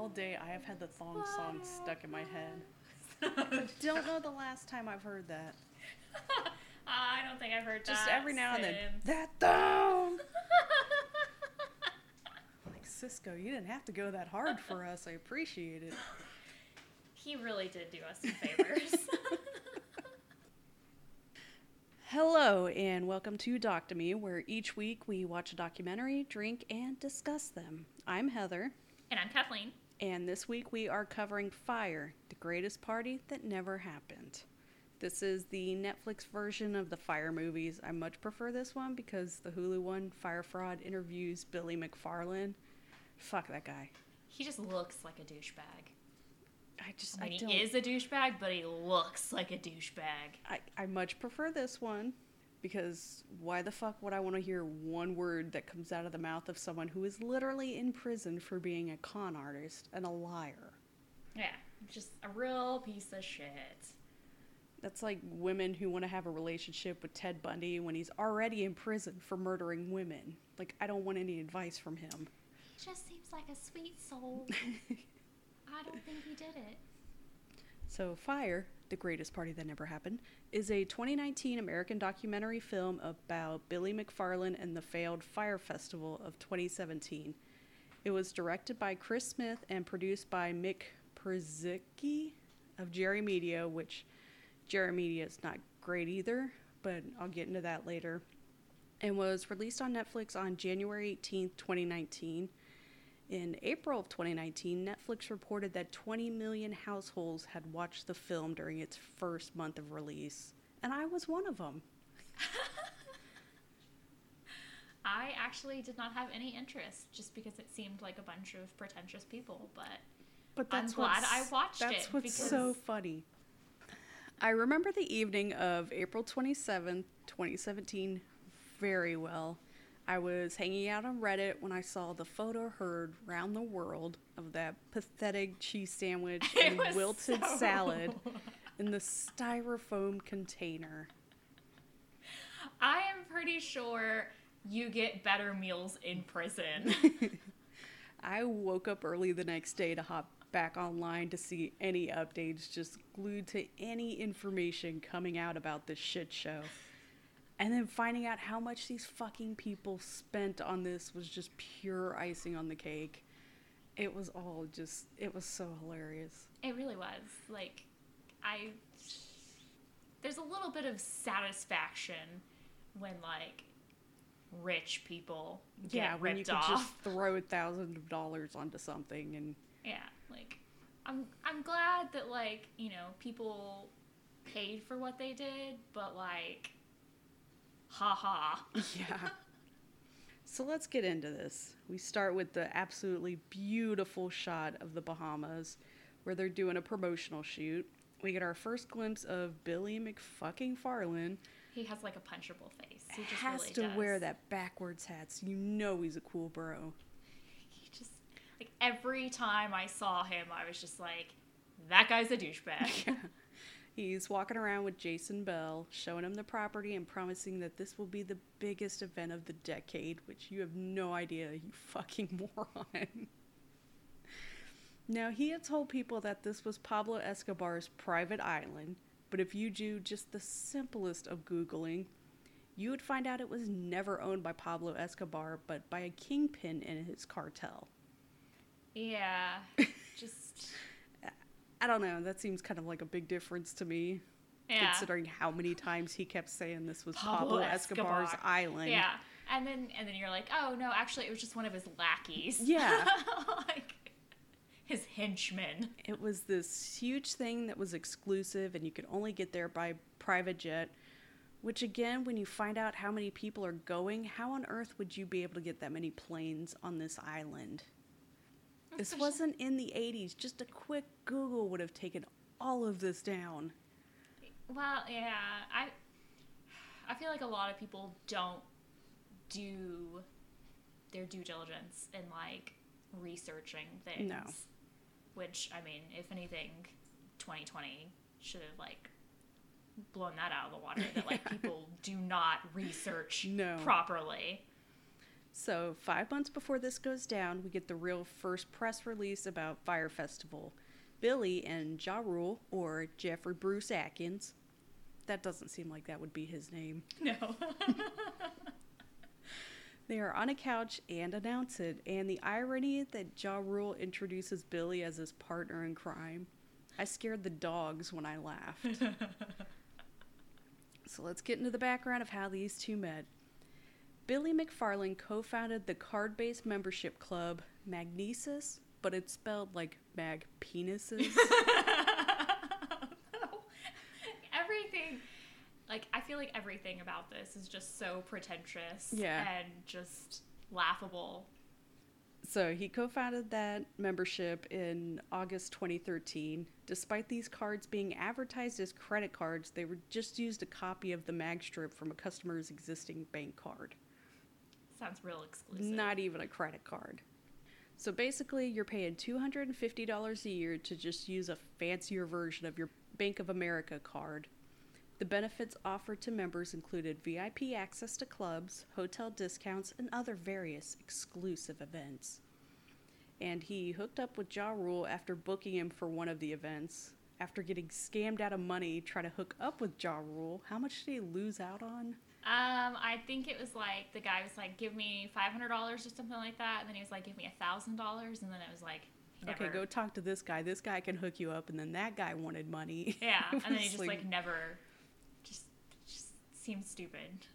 all day I have had the thong song stuck in my head. I don't know the last time I've heard that. I don't think I've heard Just that. every now and then, that thong. Like Sisqó, you didn't have to go that hard for us. I appreciate it. he really did do us some favors. Hello, and welcome to Doc to Me, where each week we watch a documentary, drink, and discuss them. I'm Heather, and I'm Kathleen. And this week we are covering Fyre, the greatest party that never happened. This is the Netflix version of the Fyre movies. I much prefer this one because the Hulu one, Fyre Fraud, interviews Billy McFarland. Fuck that guy. He just looks like a douchebag. I just, I I, mean, don't. he is a douchebag, but he looks like a douchebag. I, I much prefer this one because why the fuck would I want to hear one word that comes out of the mouth of someone who is literally in prison for being a con artist and a liar? Yeah, just a real piece of shit. That's like women who want to have a relationship with Ted Bundy when he's already in prison for murdering women. Like, I don't want any advice from him. He just seems like a sweet soul. I don't think he did it. So, Fyre, the greatest party that never happened, is a 2019 American documentary film about Billy McFarland and the failed Fyre Festival of 2017. It was directed by Chris Smith and produced by Mick Purzycki of Jerry Media, which Jerry Media is not great either, but I'll get into that later. And was released on Netflix on January 18th, 2019. In April of 2019, Netflix reported that 20 million households had watched the film during its first month of release, and I was one of them. I actually did not have any interest just because it seemed like a bunch of pretentious people, but But I'm that's glad I watched that's it what's so funny. I remember the evening of April 27th, 2017 very well. I was hanging out on Reddit when I saw the photo heard round the world of that pathetic cheese sandwich and wilted so- salad in the styrofoam container. I am pretty sure you get better meals in prison. I woke up early the next day to hop back online to see any updates, just glued to any information coming out about this shit show. And then finding out how much these fucking people spent on this was just pure icing on the cake. It was all just, it was so hilarious. It really was. Like, I. There's a little bit of satisfaction when, like, rich people get yeah, when you ripped could off. just throw thousands of dollars onto something and Yeah, like, I'm, I'm glad that, like, you know, people paid for what they did, but, like, haha. Yeah. So let's get into this. We start with the absolutely beautiful shot of the Bahamas where they're doing a promotional shoot. We get our first glimpse of Billy McFucking Farland. He has, like, a punchable face. He just has really to does. wear that backwards hat so you know he's a cool bro. He just, like, every time I saw him, I was just like, that guy's a douchebag. He's walking around with Jason Bell, showing him the property and promising that this will be the biggest event of the decade, which you have no idea, you fucking moron. Now, he had told people that this was Pablo Escobar's private island, but if you do just the simplest of Googling, you would find out it was never owned by Pablo Escobar, but by a kingpin in his cartel. yeah, just, I don't know, that seems kind of like a big difference to me. yeah. considering how many times he kept saying this was Pablo Pablo, Escobar's Escobar. island. Yeah. And then and then you're like, oh no, actually it was just one of his lackeys. Yeah. like his henchmen. It was this huge thing that was exclusive and you could only get there by private jet. Which again, when you find out how many people are going, how on earth would you be able to get that many planes on this island? This wasn't in the 80s. Just a quick Google would have taken all of this down. Well, yeah, I I feel like a lot of people don't do their due diligence in like researching things. No. Which I mean, if anything, 2020 should have like blown that out of the water that like people do not research No. properly. So, five months before this goes down, we get the real first press release about Fyre Festival. Billy and Ja Rule, or Jeffrey Bruce Atkins, that doesn't seem like that would be his name. No. They are on a couch and announce it, and the irony that Ja Rule introduces Billy as his partner in crime. I scared the dogs when I laughed. so let's get into the background of how these two met. Billy McFarland co founded the card based membership club Magnises, but it's spelled like mag penises. everything like I feel like everything about this is just so pretentious Yeah. and just laughable. So he co founded that membership in August 2013. Despite these cards being advertised as credit cards, they were just used a copy of the mag strip from a customer's existing bank card. Sounds real exclusive. Not even a credit card. So basically, you're paying $250 a year to just use a fancier version of your Bank of America card. The benefits offered to members included VIP access to clubs, hotel discounts, and other various exclusive events. And he hooked up with Ja Rule after booking him for one of the events. After getting scammed out of money trying to hook up with Ja Rule, how much did he lose out on? Um, I think it was like the guy was like, "Give me five hundred dollars" or something like that, and then he was like, "Give me a thousand dollars," and then it was like, he Okay, go talk to this guy. This guy can hook you up, and then that guy wanted money. Yeah, and then he just like, never, just, just seemed stupid.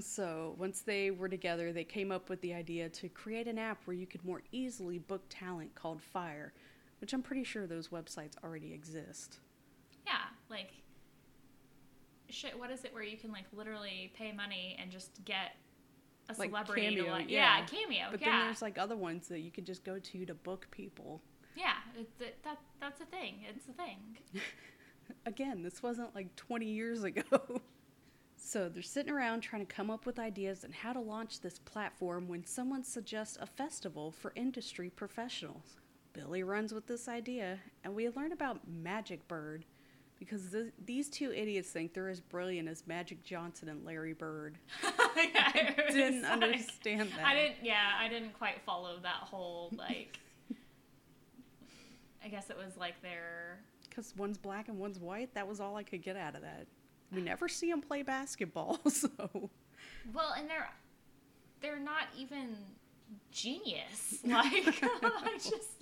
So, once they were together, they came up with the idea to create an app where you could more easily book talent called Fyre, which I'm pretty sure those websites already exist. Yeah, like, shit. What is it where you can like literally pay money and just get a Like celebrity to Cameo, like, yeah. yeah, cameo, But yeah, then there's like other ones that you could just go to to book people. yeah. It, that that's a thing. It's a thing. Again, this wasn't like 20 years ago. so they're sitting around trying to come up with ideas on how to launch this platform when someone suggests a festival for industry professionals. Billy runs with this idea, and we learn about Magic Bird because th- these two idiots think they're as brilliant as Magic Johnson and Larry Bird. Yeah, was Didn't like- understand that. I didn't. Yeah, I didn't quite follow that whole like. I guess it was like their Because one's black and one's white. That was all I could get out of that. We never see them play basketball, so. well, and they're they're not even genius. Like I just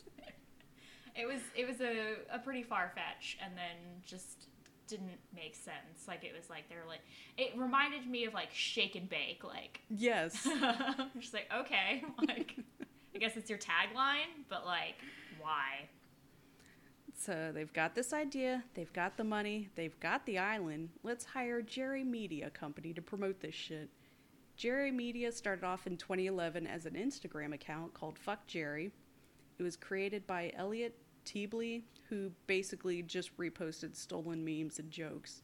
it was it was a, a pretty far fetch, and then just didn't make sense. Like it was like they're like it reminded me of like shake and bake. Like Yes. just like okay, like I guess it's your tagline, but like why? So they've got this idea, they've got the money, they've got the island. Let's hire Jerry Media Company to promote this shit. Jerry Media started off in 2011 as an Instagram account called Fuck Jerry. It was created by Elliot Tebele, who basically just reposted stolen memes and jokes.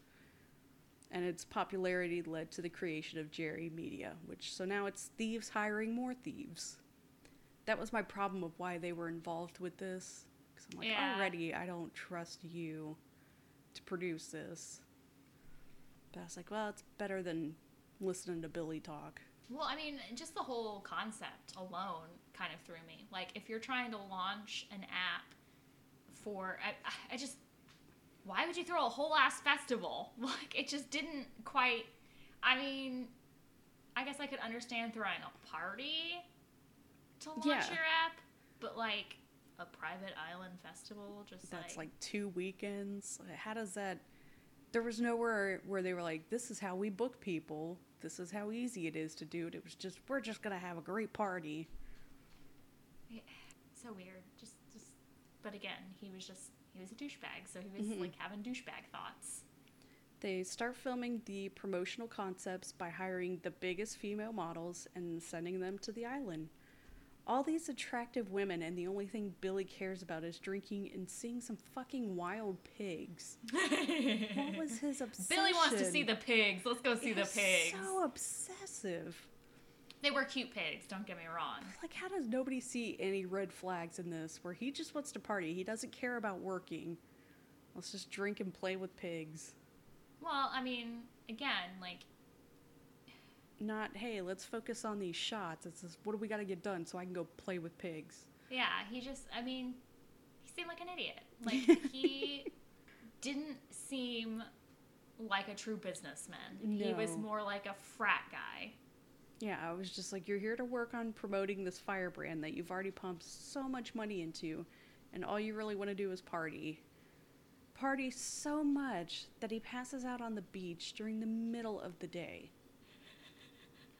And its popularity led to the creation of Jerry Media, which so now it's thieves hiring more thieves. That was my problem of why they were involved with this. Because I'm like, Yeah. already, I don't trust you to produce this. But I was like, well, it's better than listening to Billy talk. Well, I mean, just the whole concept alone kind of threw me. Like, if you're trying to launch an app for, I, I just, why would you throw a whole ass festival? Like, it just didn't quite. I mean, I guess I could understand throwing a party to launch Yeah. your app, but like a private island festival, just That's like, like two weekends. How does that? There was nowhere where they were like, this is how we book people. This is how easy it is to do it. It was just, we're just going to have a great party. so weird. But again, he was just he was a douchebag, so he was Mhm. like having douchebag thoughts. They start filming the promotional concepts by hiring the biggest female models and sending them to the island. All these attractive women, and the only thing Billy cares about is drinking and seeing some fucking wild pigs. What was his obsession? Billy wants to see the pigs. Let's go see It the pigs. So obsessive. They were cute pigs, don't get me wrong. Like, how does nobody see any red flags in this? Where he just wants to party. He doesn't care about working. Let's just drink and play with pigs. Well, I mean, again, like Not, hey, let's focus on these shots. It's just, what do we got to get done so I can go play with pigs? Yeah, he just, I mean, he seemed like an idiot. Like, he didn't seem like a true businessman. He was more like a frat guy. Yeah, I was just like, you're here to work on promoting this firebrand that you've already pumped so much money into, and all you really want to do is party. Party so much that he passes out on the beach during the middle of the day.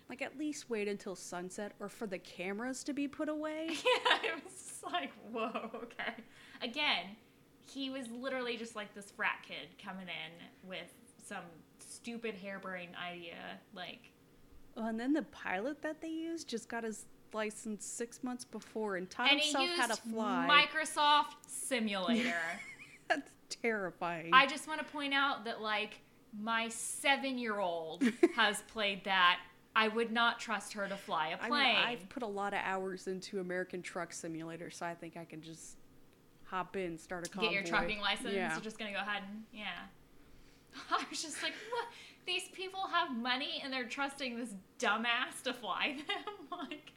Like, at least wait until sunset or for the cameras to be put away. Yeah, it was like, whoa, okay. Again, he was literally just like this frat kid coming in with some stupid harebrained idea. Like, Oh, and then the pilot that they used just got his license six months before and taught and himself how to fly. Microsoft Simulator. That's terrifying. I just want to point out that, like, my seven year old has played that. I would not trust her to fly a plane. mean, I've put a lot of hours into American Truck Simulator, so I think I can just hop in, start a convoy. Get your trucking license. Yeah. You're just gonna go ahead and yeah. I was just like, what? These people have money and they're trusting this dumbass to fly them. like,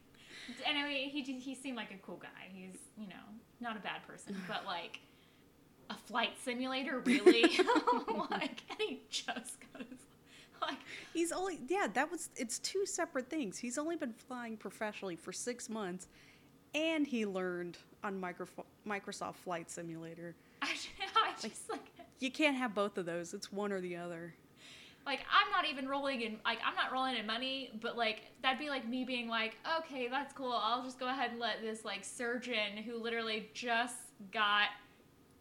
anyway, he he seemed like a cool guy. He's you know not a bad person, but like a flight simulator, really? like, and he just goes like, He's only yeah. That was it's two separate things. He's only been flying professionally for six months, and he learned on Microf- Microsoft Flight Simulator. I, I just like. You can't have both of those. It's one or the other. like I'm not even rolling in like I'm not rolling in money, but like that'd be like me being like, okay, that's cool. I'll just go ahead and let this like surgeon who literally just got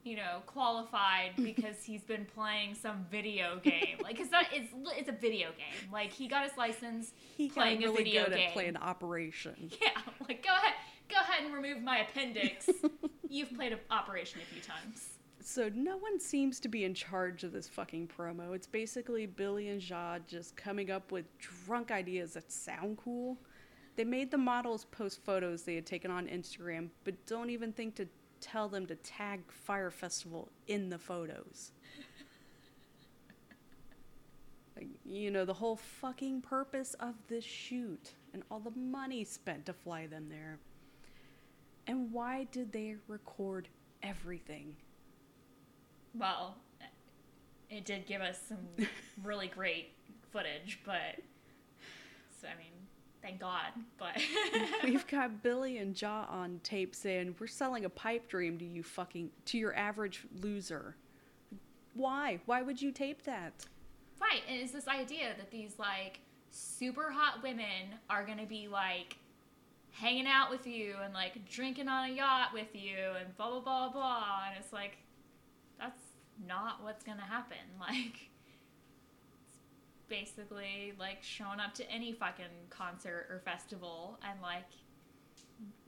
you know qualified because he's been playing some video game like because that is it's a video game like he got his license He got playing really a video good game at playing Operation. yeah like go ahead go ahead and remove my appendix you've played an operation a few times So no one seems to be in charge of this fucking promo. It's basically Billy and Jad just coming up with drunk ideas that sound cool. They made the models post photos they had taken on Instagram, but don't even think to tell them to tag Fyre Festival in the photos. You know, the whole fucking purpose of this shoot and all the money spent to fly them there. And why did they record everything? Well, it did give us some really great footage, but so, I mean, thank God. But We've got Billy and Ja on tape saying we're selling a pipe dream to you fucking to your average loser. Why? Why would you tape that? right, and it's this idea that these like super hot women are gonna be like hanging out with you and like drinking on a yacht with you and blah blah blah blah, and it's like not what's gonna happen. Like it's basically like showing up to any fucking concert or festival and like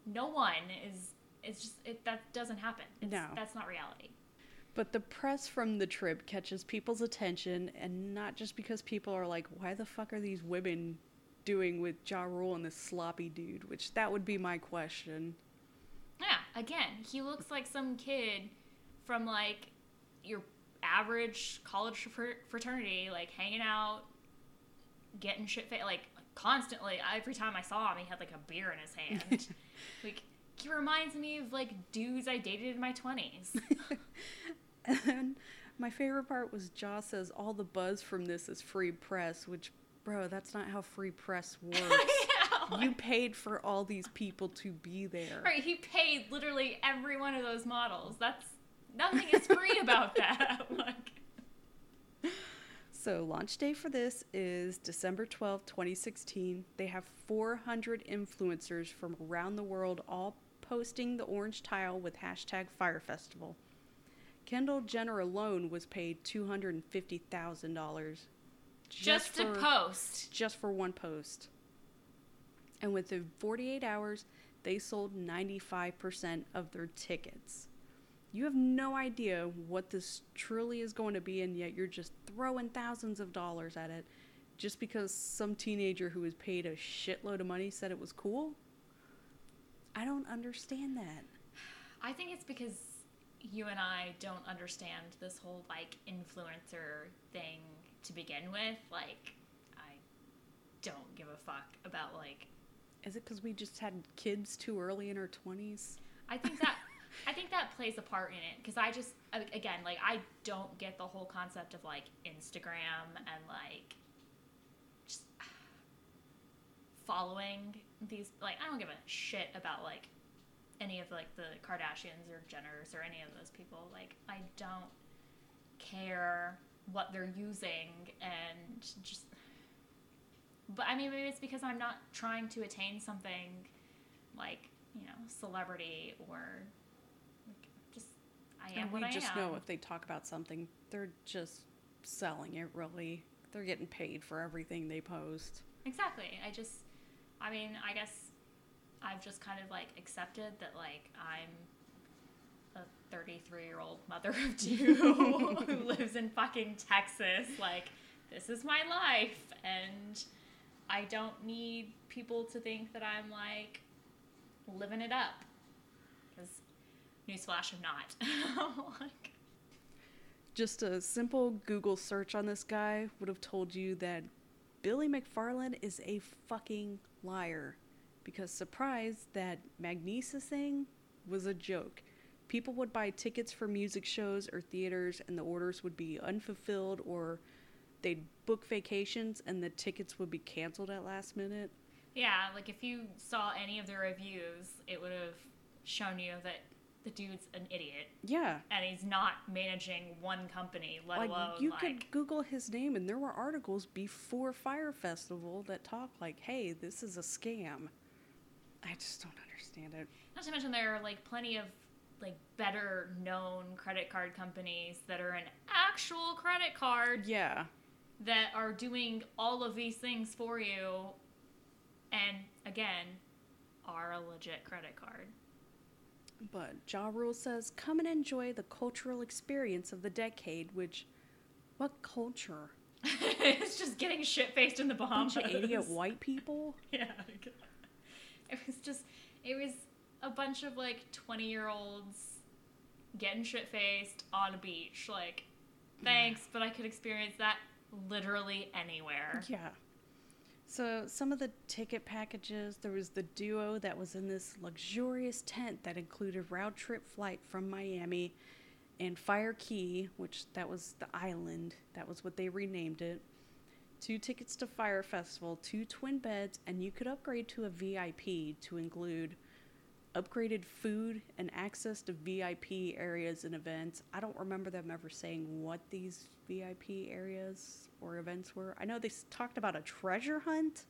no one is it's just it that doesn't happen. It's, No. that's not reality. But the press from the trip catches people's attention, and not just because people are like, why the fuck are these women doing with Ja Rule and this sloppy dude? Which that would be my question. Yeah, again, he looks like some kid from like your average college fraternity, like hanging out, getting shit faced, like constantly. Every time I saw him, he had like a beer in his hand. like he reminds me of like dudes I dated in my twenties. And my favorite part was Ja says all the buzz from this is free press, which, bro, that's not how free press works. you paid for all these people to be there. right? He paid literally every one of those models. That's nothing is free about that. like. So, launch day for this is December twelfth, 2016. They have 400 influencers from around the world all posting the orange tile with hashtag Fyre Festival. Kendall Jenner alone was paid $250,000 Just, to for- post. just for one post. And within 48 hours, they sold 95% of their tickets. You have no idea what this truly is going to be, and yet you're just throwing thousands of dollars at it just because some teenager who was paid a shitload of money said it was cool? I don't understand that. I think it's because you and I don't understand this whole like influencer thing to begin with. Like, I don't give a fuck about like Is it because we just had kids too early in our 20s? I think that I think that plays a part in it because I just again like I don't get the whole concept of like Instagram and like just following these like I don't give a shit about like any of like the Kardashians or Jenners or any of those people. Like I don't care what they're using and just but I mean maybe it's because I'm not trying to attain something like you know celebrity or I am and what we I just am. know if they talk about something, they're just selling it, really. They're getting paid for everything they post. Exactly. I just, I mean, I guess I've just kind of like accepted that like I'm a 33 year old mother of two who lives in fucking Texas. Like, this is my life. And I don't need people to think that I'm like living it up. Newsflash, I'm not. like, Just a simple Google search on this guy would have told you that Billy McFarland is a fucking liar. Because surprise, that Magnises thing was a joke. People would buy tickets for music shows or theaters, and the orders would be unfulfilled, or they'd book vacations and the tickets would be canceled at last minute. Yeah, like if you saw any of the reviews, it would have shown you that the dude's an idiot Yeah. and he's not managing one company, let like alone you like could google his name and there were articles before Fyre festival that talk like hey this is a scam i just don't understand it not to mention there are like plenty of like better known credit card companies that are an actual credit card yeah that are doing all of these things for you and again are a legit credit card. But ja rule says come and enjoy the cultural experience of the decade which what culture it's just getting shit faced in the Bahamas. bunch of idiot white people Yeah. It was just, it was a bunch of like 20 year olds getting shit faced on a beach. Like, thanks, but I could experience that literally anywhere. yeah so some of the ticket packages there was the duo that was in this luxurious tent that included round trip flight from miami and Fyre Cay which that was the island that was what they renamed it. Two tickets to Fyre festival two twin beds and you could upgrade to a vip to include upgraded food and access to vip areas and events. I don't remember them ever saying what these vip areas or events were. I know they talked about a treasure hunt.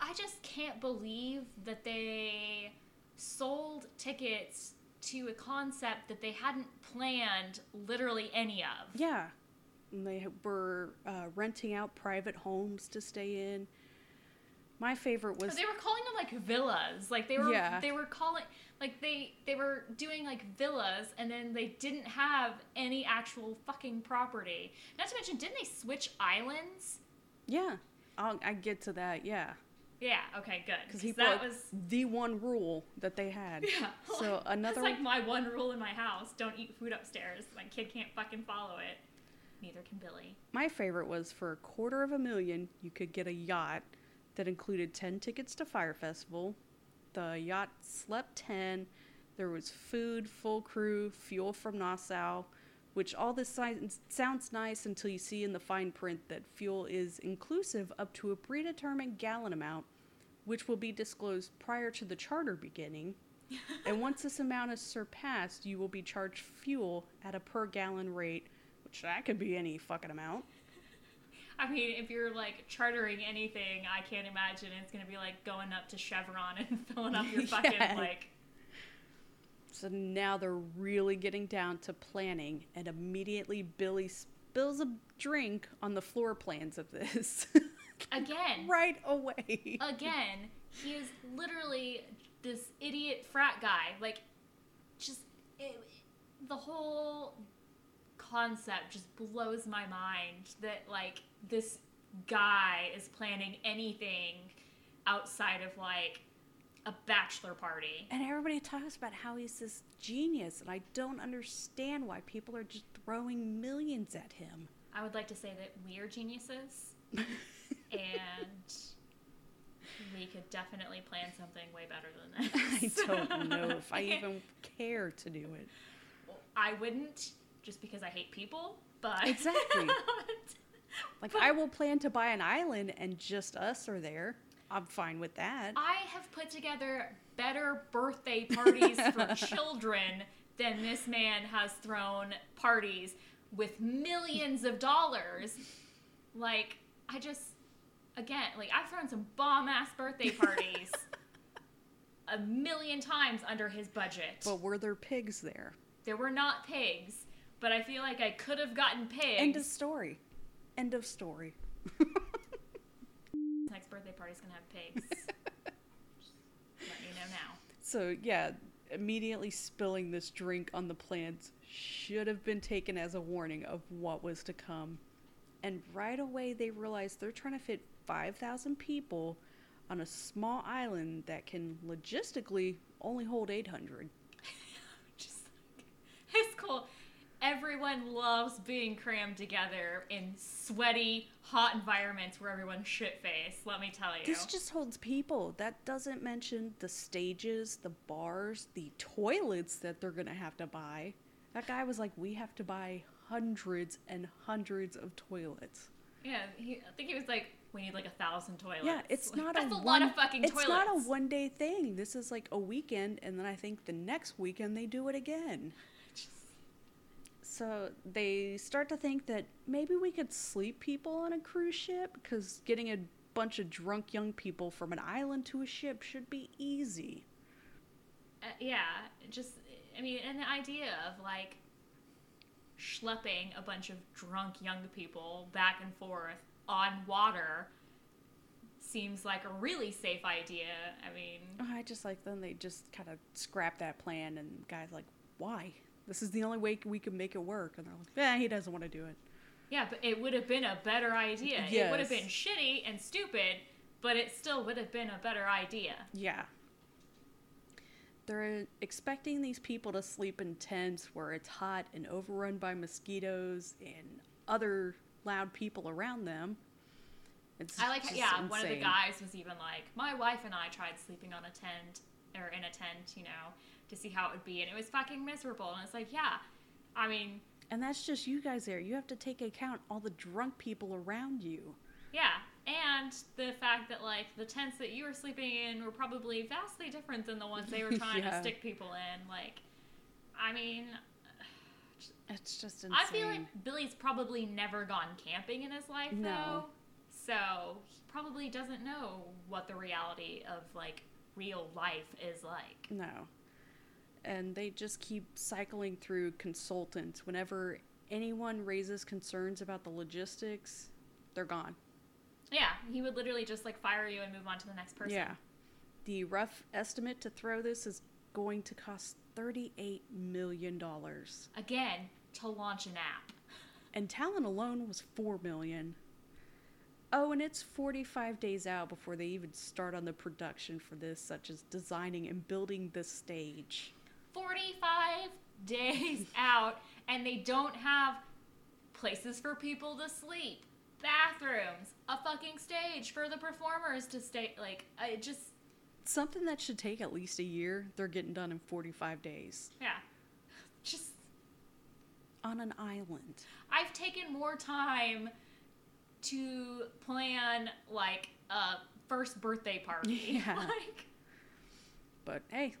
I just can't believe that they sold tickets to a concept that they hadn't planned literally any of. yeah. And they were uh, renting out private homes to stay in my favorite was They were calling them like villas. Like they were Yeah. they were calling like they they were doing like villas and then they didn't have any actual fucking property. Not to mention didn't they switch islands? yeah I'll, i get to that yeah Yeah, okay, good. because that was the one rule that they had yeah. so another That's like my one rule in my house. Don't eat food upstairs. My kid can't fucking follow it. Neither can Billy. My favorite was for a quarter of a million, you could get a yacht that included 10 tickets to Fyre Festival. The yacht slept 10. There was food, full crew, fuel from Nassau, which all this sounds nice until you see in the fine print that fuel is inclusive up to a predetermined gallon amount, which will be disclosed prior to the charter beginning. and once this amount is surpassed, you will be charged fuel at a per gallon rate, which that could be any fucking amount. I mean, if you're like chartering anything, I can't imagine it's gonna be like going up to Chevron and filling up your fucking Yeah. like So now they're really getting down to planning, and immediately Billy spills a drink on the floor plans of this. again. right away. again, he is literally this idiot frat guy. Like, just it, the whole concept just blows my mind that like this guy is planning anything outside of like a bachelor party. And everybody talks about how he's this genius, and I don't understand why people are just throwing millions at him. I would like to say that we are geniuses, and We could definitely plan something way better than this. I don't know if I even care to do it. I wouldn't, just because I hate people. But Exactly. Like, I will plan to buy an island and just us are there. I'm fine with that. I have put together better birthday parties for children than this man has thrown parties with millions of dollars. Like, I just, again, like, I've thrown some bomb ass birthday parties a million times under his budget. But were there pigs there? There were not pigs, but I feel like I could have gotten pigs. End of story. End of story. Next birthday party's gonna have pigs. Let you know now. So, yeah, immediately spilling this drink on the plants should have been taken as a warning of what was to come. And right away, they realized they're trying to fit 5,000 people on a small island that can logistically only hold 800. Just like, it's cool. Everyone loves being crammed together in sweaty, hot environments where everyone's shit faced. Let me tell you. This just holds people. That doesn't mention the stages, the bars, the toilets that they're going to have to buy. That guy was like, we have to buy hundreds and hundreds of toilets. yeah, he, I think he was like, we need like a thousand toilets. Yeah, it's Like, not that's a, a, one, lot of fucking It's toilets. not a one day thing. This is like a weekend, and then I think the next weekend they do it again. So they start to think that maybe we could sleep people on a cruise ship because getting a bunch of drunk young people from an island to a ship should be easy. Uh, yeah, just I mean, and the idea of like schlepping a bunch of drunk young people back and forth on water seems like a really safe idea. I mean, I just like then they just kind of scrap that plan, and guy's like, "Why? This is the only way we can make it work." And they're like, "Yeah, he doesn't want to do it." yeah, but it would have been a better idea. It would have been shitty and stupid, but it still would have been a better idea. Yeah. They're expecting these people to sleep in tents where it's hot and overrun by mosquitoes and other loud people around them. It's I like, yeah, one of the guys was even like, my wife and I tried sleeping on a tent or in a tent, you know, to see how it would be, and it was fucking miserable. And it's like, yeah, I mean, And that's just you guys there. You have to take account all the drunk people around you. yeah, and the fact that like the tents that you were sleeping in were probably vastly different than the ones they were trying to stick people in. Like, I mean, It's just insane. I feel like Billy's probably never gone camping in his life, No. though. So he probably doesn't know what the reality of like real life is like. No. And they just keep cycling through consultants. Whenever anyone raises concerns about the logistics, they're gone. Yeah, he would literally just like fire you and move on to the next person. Yeah. The rough estimate to throw this is going to cost $38 million. Again, to launch an app. And Talon alone was 4 million. Oh, and it's 45 days out before they even start on the production for this, such as designing and building the stage. 45 days out, and they don't have places for people to sleep, bathrooms, a fucking stage for the performers to stay. Like, it just, Something that should take at least a year, they're getting done in 45 days yeah. Just, on an island. I've taken more time to plan, like, a first birthday party. Yeah. like, But hey,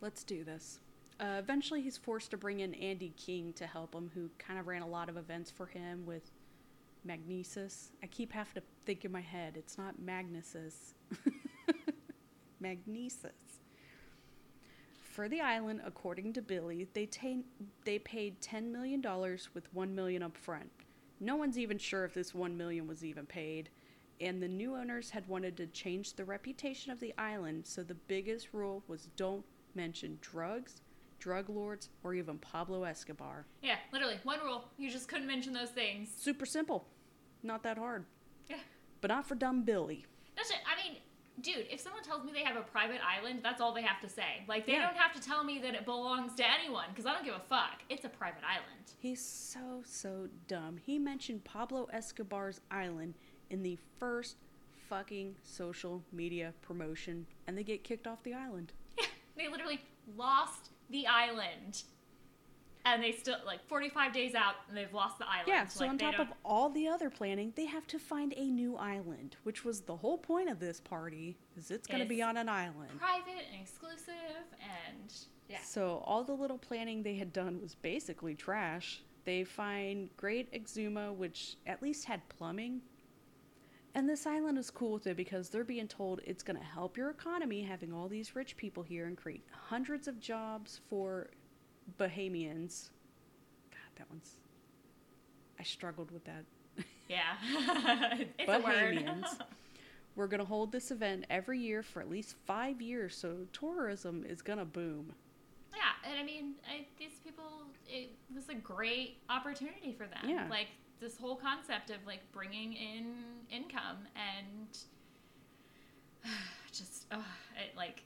let's do this. Uh, eventually, he's forced to bring in Andy King to help him, who kind of ran a lot of events for him with Magnesis. I keep having to think in my head, it's not Magnesis. Magnesis. For the island, according to Billy, they, ta- they paid $10 million with 1 million up front. No one's even sure if this 1 million was even paid, and the new owners had wanted to change the reputation of the island, so the biggest rule was don't mention drugs, drug lords, or even Pablo Escobar. yeah, literally, one rule. You just couldn't mention those things. Super simple. Not that hard. Yeah. But not for dumb Billy. That's it. I mean, dude, if someone tells me they have a private island, that's all they have to say. Like, they Yeah. don't have to tell me that it belongs to anyone, because I don't give a fuck. It's a private island. He's so, so dumb. He mentioned Pablo Escobar's island in the first fucking social media promotion and they get kicked off the island. Yeah, they literally lost the island. And they still like 45 days out and they've lost the island. Yeah, so Like, on top don't- of all the other planning, they have to find a new island, which was the whole point of this party, is it's going to be on an island. private and exclusive and yeah. So all the little planning they had done was basically trash. They find Great Exuma, which at least had plumbing. And this island is cool with it because they're being told it's going to help your economy having all these rich people here and create hundreds of jobs for Bahamians. God, that one's. I struggled with that. Yeah. it's. Bahamians. We're going to hold this event every year for at least five years, so tourism is going to boom. Yeah, and I mean, I, these people, it was a great opportunity for them. Yeah. Like this whole concept of like bringing in income and just, uh, it, like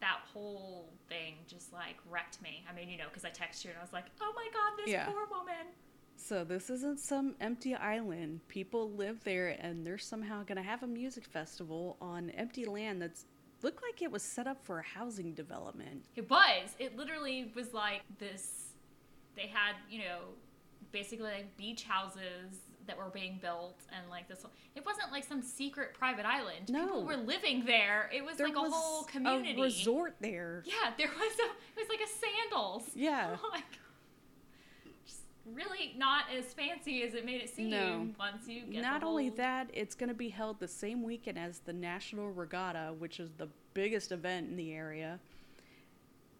that whole thing just like wrecked me. I mean, you know, because I texted you and I was like, oh my god, this Yeah. poor woman. So this isn't some empty island. People live there and they're somehow going to have a music festival on empty land that's looked like it was set up for a housing development. It was. It literally was like this. They had, you know, basically like beach houses that were being built, and like this. It wasn't like some secret private island. No. People were living there. It was There like a was whole community. A resort there. Yeah, there was a. It was like a sandals. Yeah. Oh like, just really not as fancy as it made it seem. No. Once you get Not only that, it's going to be held the same weekend as the National Regatta, which is the biggest event in the area.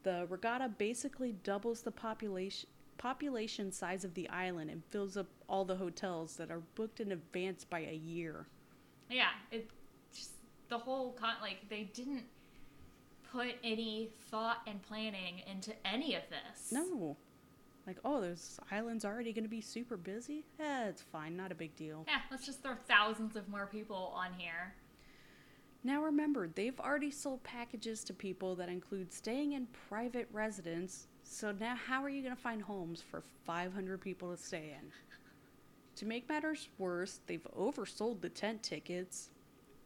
The regatta basically doubles the population population size of the island and fills up all the hotels that are booked in advance by a year. Yeah, it just the whole con like they didn't put any thought and planning into any of this. No. Like, oh, this island's already going to be super busy? Eh, it's fine. Not a big deal. Yeah, let's just throw thousands of more people on here. Now remember, they've already sold packages to people that include staying in private residence. So now, how are you going to find homes for 500 people to stay in? To make matters worse, they've oversold the tent tickets.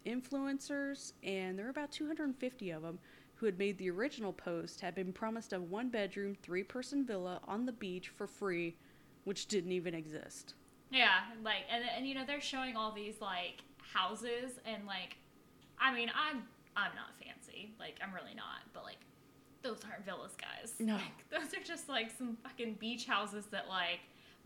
Influencers, and there are about 250 of them, who had made the original post had been promised a one bedroom, three person villa on the beach for free, which didn't even exist. Yeah, like and and you know they're showing all these like houses and like I mean I'm I'm not fancy. Like I'm really not, but like those aren't villas, guys. No. Like, those are just like some fucking beach houses that like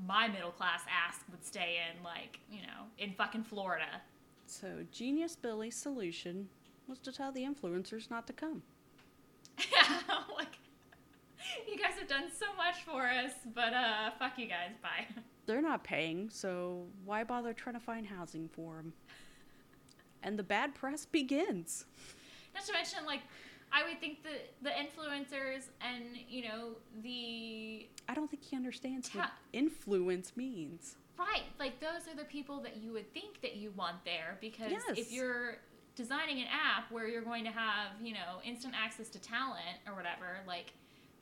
my middle class ass would stay in like, you know, in fucking Florida. So, Genius Billy's solution was to tell the influencers not to come. Yeah, like you guys have done so much for us, but uh fuck you guys, bye. They're not paying, so why bother trying to find housing for them? And the bad press begins. Not to mention, like, I would think that the influencers and you know the I don't think he understands what influence means. right, like those are the people that you would think that you want there because Yes. if you're designing an app where you're going to have you know instant access to talent or whatever, like.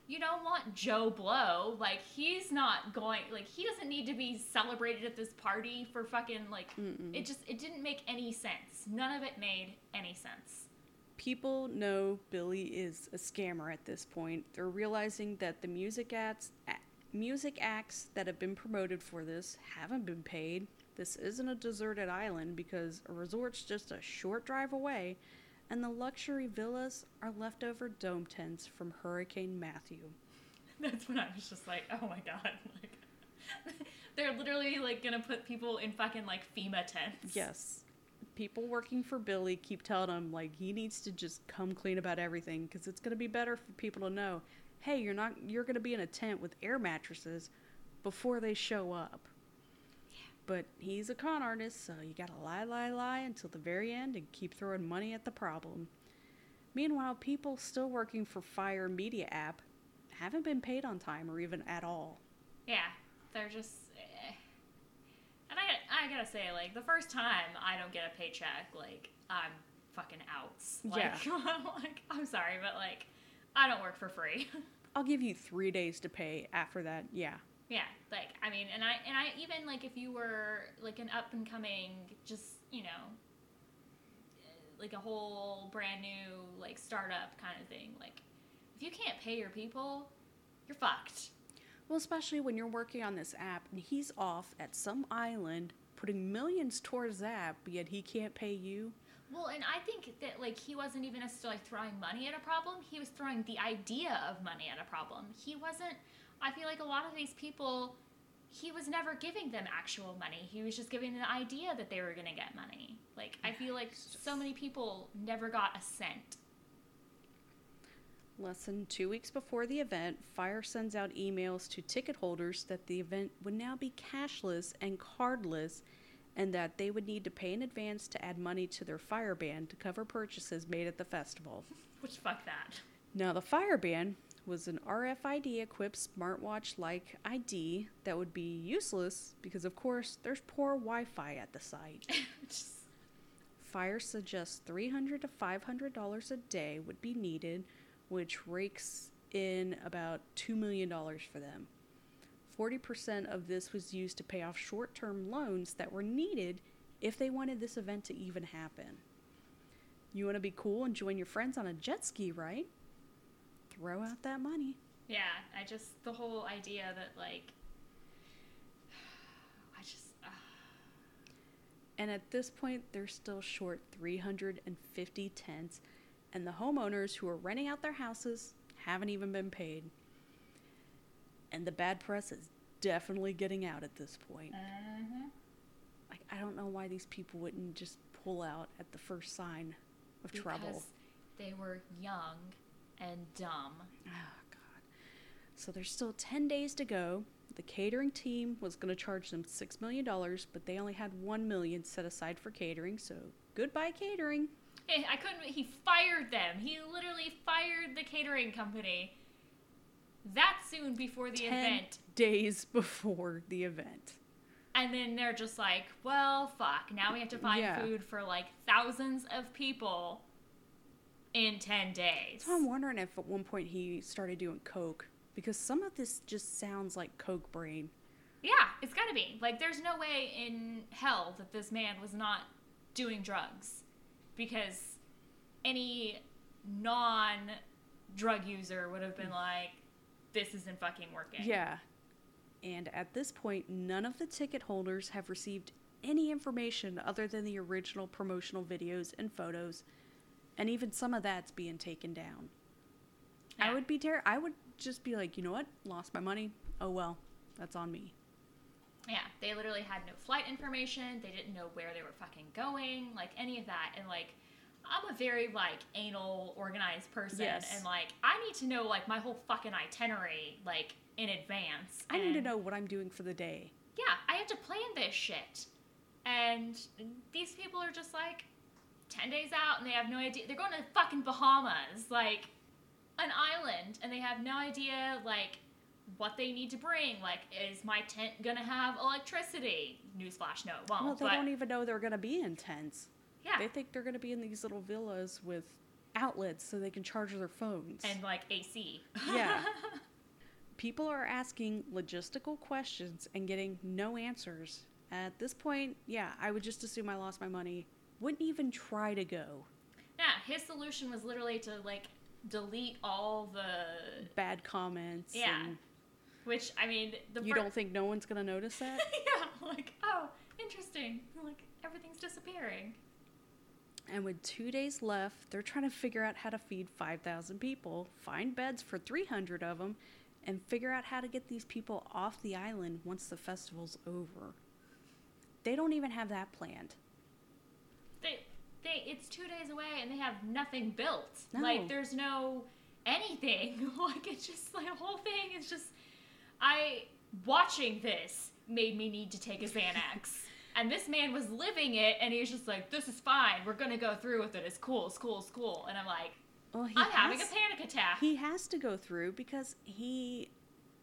You don't want Joe Blow. Like, he's not going, like, he doesn't need to be celebrated at this party for fucking, like, Mm-mm. it just, it didn't make any sense. None of it made any sense. People know Billy is a scammer at this point. They're realizing that the music acts, music acts that have been promoted for this haven't been paid. This isn't a deserted island because a resort's just a short drive away, and the luxury villas are leftover dome tents from Hurricane Matthew. That's when I was just like, oh my god, like they're literally like gonna put people in fucking like FEMA tents. Yes. People working for Billy keep telling him like he needs to just come clean about everything because it's gonna be better for people to know, hey, you're not you're gonna be in a tent with air mattresses before they show up. But he's a con artist, so you gotta lie, lie, lie until the very end and keep throwing money at the problem. Meanwhile, people still working for Fyre Media app haven't been paid on time or even at all. Yeah, they're just. I gotta say, like the first time I don't get a paycheck, like I'm fucking outs. Like, Yeah. like I'm sorry, but like I don't work for free. I'll give you three days to pay. After that, yeah. yeah, like I mean, and I and I even like if you were like an up and coming, just you know, like a whole brand new like startup kind of thing. Like if you can't pay your people, you're fucked. Well, especially when you're working on this app and he's off at some island putting millions towards that, yet he can't pay you. Well, and I think that like he wasn't even necessarily throwing money at a problem. He was throwing the idea of money at a problem. He wasn't. I feel like a lot of these people, he was never giving them actual money. He was just giving them the idea that they were going to get money. Like I feel like so many people never got a cent. Less than two weeks before the event, Fyre sends out emails to ticket holders that the event would now be cashless and cardless, and that they would need to pay in advance to add money to their Fyre Band to cover purchases made at the festival. Which fuck that. Now, the Fyre Band was an RFID equipped smartwatch like ID that would be useless because, of course, there's poor Wi Fi at the site. Just- Fyre suggests 300 to $500 a day would be needed, which rakes in about $2 million for them. 40% of this was used to pay off short term loans that were needed if they wanted this event to even happen. You want to be cool and join your friends on a jet ski, right? Throw out that money. yeah, I just the whole idea that like I just uh, And at this point, they're still short 350 tents, and the homeowners who are renting out their houses haven't even been paid. And the bad press is definitely getting out at this point. Mm-hmm. Like, I don't know why these people wouldn't just pull out at the first sign of trouble. because they were young and dumb. Oh, God. So there's still 10 days to go. The catering team was going to charge them $6 million, but they only had 1 million set aside for catering, so goodbye, catering. Hey, I couldn't. He fired them. He literally fired the catering company that soon before the 10 event. days before the event. And then they're just like, well, fuck. Now we have to find Yeah. food for like thousands of people in 10 days. So I'm wondering if at one point he started doing coke because some of this just sounds like coke brain. Yeah, it's gotta be. Like, there's no way in hell that this man was not doing drugs. Because any non drug user would have been mm. like, this isn't fucking working. Yeah. And at this point, none of the ticket holders have received any information other than the original promotional videos and photos, and even some of that's being taken down. I would be terrified. I would just be like, you know what? Lost my money. Oh well, that's on me. Yeah, they literally had no flight information. They didn't know where they were fucking going, like any of that. And like, I'm a very like anal, organized person, Yes. and like I need to know like my whole fucking itinerary like in advance. I need to know what I'm doing for the day. Yeah, I have to plan this shit. And these people are just like ten days out, and they have no idea. They're going to fucking Bahamas, like an island, and they have no idea like what they need to bring. Like, is my tent gonna have electricity? Newsflash, no, it won't. well, they but don't even know they're gonna be in tents. yeah, They think they're gonna be in these little villas with outlets so they can charge their phones. and like AC. Yeah. People are asking logistical questions and getting no answers. At this point, yeah, I would just assume I lost my money. Wouldn't even try to go. yeah, his solution was literally to like delete all the. Bad comments. Yeah. and Which I mean, the you don't think no one's gonna notice that? yeah, like oh, interesting. Like everything's disappearing. and with two days left, they're trying to figure out how to feed 5,000 people, find beds for 300 of them, and figure out how to get these people off the island once the festival's over. They don't even have that planned. They they it's two days away and they have nothing built. No. Like there's no anything. like it's just like the whole thing is just I watching this made me need to take a Xanax. and this man was living it and he was just like, This is fine, we're gonna go through with it. It's cool, it's cool, it's cool. And I'm like, Well, I'm having a panic attack. He has to go through because he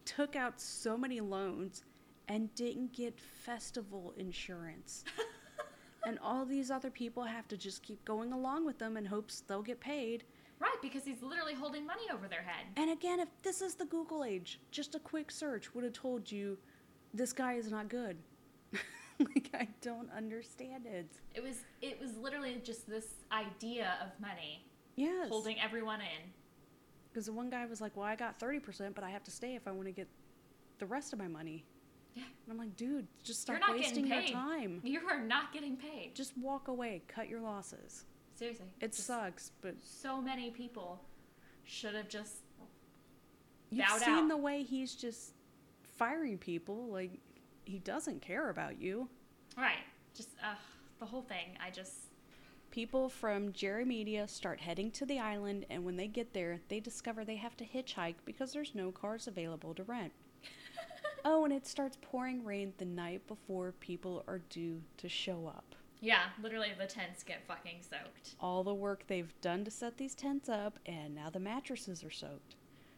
took out so many loans and didn't get festival insurance. and all these other people have to just keep going along with them in hopes they'll get paid. Right, because he's literally holding money over their head. And again, if this is the Google age, just a quick search would have told you this guy is not good. like I don't understand it. It was it was literally just this idea of money Yes. holding everyone in. Because the one guy was like, "Well, I got thirty percent, but I have to stay if I want to get the rest of my money." Yeah. And I'm like, "Dude, just stop wasting your time. You are not getting paid. Just walk away. Cut your losses. Seriously. It sucks, but So many people should have just you've bowed seen out. the way he's just firing people. Like he doesn't care about you." right. Just uh, the whole thing. I just People from Jerry Media start heading to the island, and when they get there, they discover they have to hitchhike because there's no cars available to rent. oh, and it starts pouring rain the night before people are due to show up. Yeah, literally the tents get fucking soaked. All the work they've done to set these tents up, and now the mattresses are soaked.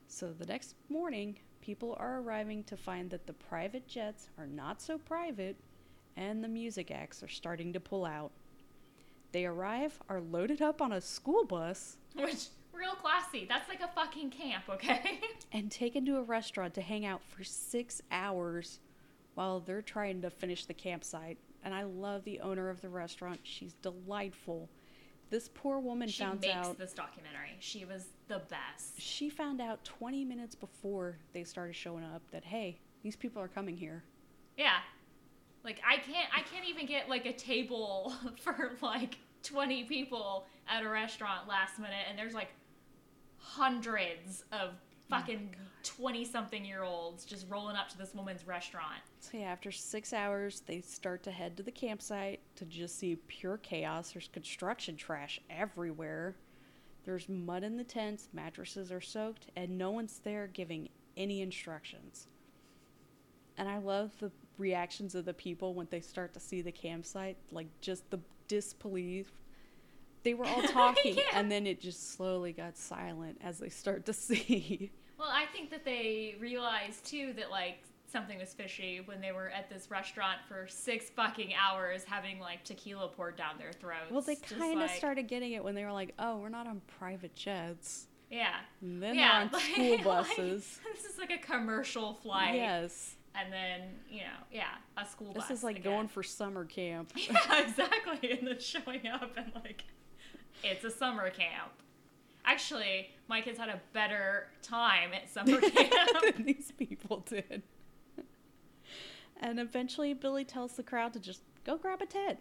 So the next morning, people are arriving to find that the private jets are not so private, and the music acts are starting to pull out. They arrive, are loaded up on a school bus, Which real classy. That's like a fucking camp, okay? and taken to a restaurant to hang out for six hours while they're trying to finish the campsite. And I love the owner of the restaurant. She's delightful. This poor woman found. she found makes out this documentary. She was the best. she found out 20 minutes before they started showing up that hey, these people are coming here. Yeah. Like I can't I can't even get like a table for like 20 people at a restaurant last minute and there's like hundreds of oh fucking 20 something year olds just rolling up to this woman's restaurant. So yeah, after 6 hours, they start to head to the campsite to just see pure chaos. There's construction trash everywhere. There's mud in the tents, mattresses are soaked, and no one's there giving any instructions. And I love the reactions of the people when they start to see the campsite, like just the disbelief. They were all talking, Yeah. and then it just slowly got silent as they start to see. Well, I think that they realized too that like something was fishy when they were at this restaurant for six fucking hours having like tequila poured down their throats. Well, they kind of like- started getting it when they were like, "Oh, we're not on private jets." Yeah. And then yeah, they're on like- school like, buses. this is like a commercial flight. yes, And then, you know, yeah, a school this bus. This is like again. going for summer camp. Yeah, exactly. And then showing up and like, it's a summer camp. Actually, my kids had a better time at summer camp. than these people did. And eventually, Billy tells the crowd to just go grab a tent.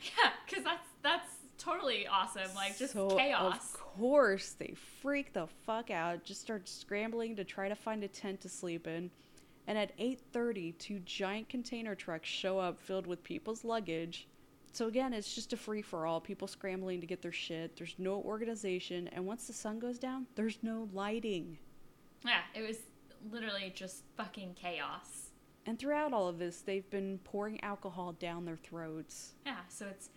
yeah, because that's that's totally awesome. Like just So, chaos. Of course, they freak the fuck out. Just start scrambling to try to find a tent to sleep in. And at 8:30, two giant container trucks show up filled with people's luggage. So again, it's just a free for all. People scrambling to get their shit. There's no organization, and once the sun goes down, there's no lighting. Yeah, it was literally just fucking chaos. And throughout all of this, they've been pouring alcohol down their throats. Yeah, so it's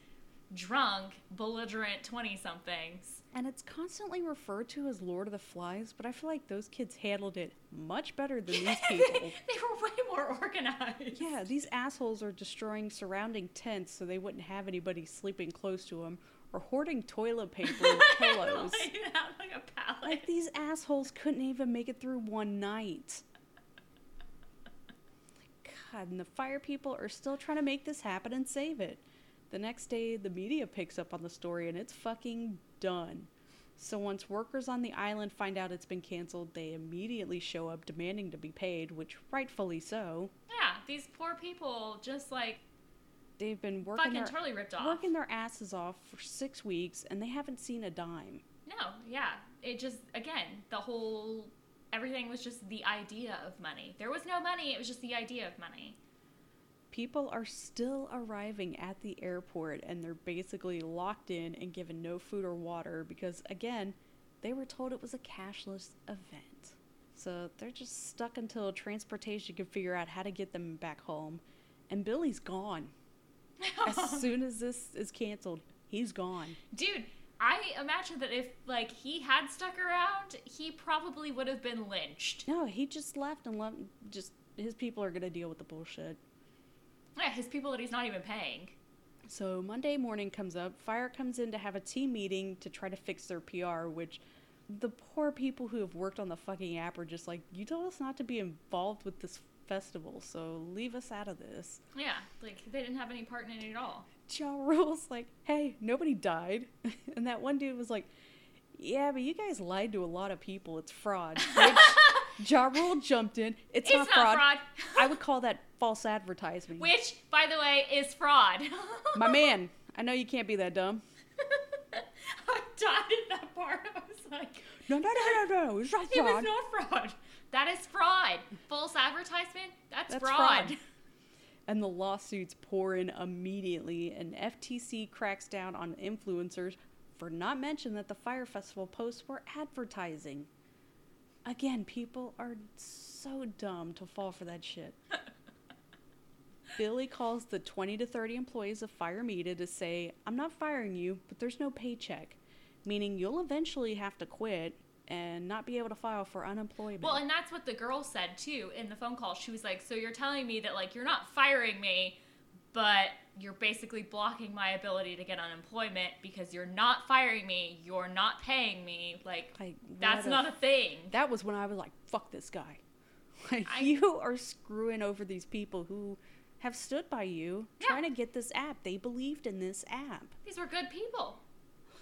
drunk, belligerent 20 somethings. And it's constantly referred to as Lord of the Flies, but I feel like those kids handled it much better than these people. they were way more organized. yeah, these assholes are destroying surrounding tents so they wouldn't have anybody sleeping close to them, or hoarding toilet paper and pillows. like, like a pallet. Like these assholes couldn't even make it through one night. God, and the Fyre people are still trying to make this happen and save it. The next day, the media picks up on the story and it's fucking done. So once workers on the island find out it's been canceled, they immediately show up demanding to be paid, which rightfully so. yeah, these poor people just like They've been working fucking their, totally ripped off. working their asses off for six weeks and they haven't seen a dime. No, yeah. It just again, the whole everything was just the idea of money. There was no money, it was just the idea of money. People are still arriving at the airport and they're basically locked in and given no food or water because, again, they were told it was a cashless event. So they're just stuck until transportation can figure out how to get them back home. And Billy's gone. As soon as this is canceled, he's gone. Dude, I imagine that if like he had stuck around, he probably would have been lynched. No, he just left and left. Just his people are going to deal with the bullshit. Yeah, his people that he's not even paying. So Monday morning comes up. Fyre comes in to have a team meeting to try to fix their PR, which the poor people who have worked on the fucking app are just like, you told us not to be involved with this festival, so leave us out of this. Yeah, like they didn't have any part in it at all. Ja Rule's like, hey, nobody died. And that one dude was like, yeah, but you guys lied to a lot of people. It's fraud. Which Ja Rule jumped in. It's, It's not, not fraud. fraud. I would call that false advertisement. Which, by the way, is fraud. My man, I know you can't be that dumb. I died in that part. I was like, No, no, no, no, no. It's not it was not fraud. That is fraud. False advertisement. That's, That's fraud. fraud. And the lawsuits pour in immediately, and FTC cracks down on influencers for not mentioning that the Fyre Festival posts were advertising. Again, people are so dumb to fall for that shit. Billy calls the 20 to 30 employees of Fyre Media to say, I'm not firing you, but there's no paycheck, meaning you'll eventually have to quit and not be able to file for unemployment. Well, and that's what the girl said too in the phone call. She was like, "So you're telling me that like you're not firing me, but you're basically blocking my ability to get unemployment because you're not firing me, you're not paying me. Like, Like, that's what not a thing." that was when I was like, fuck this guy. Like, I- you are screwing over these people who have stood by you Yeah. trying to get this app. They believed in this app. These were good people.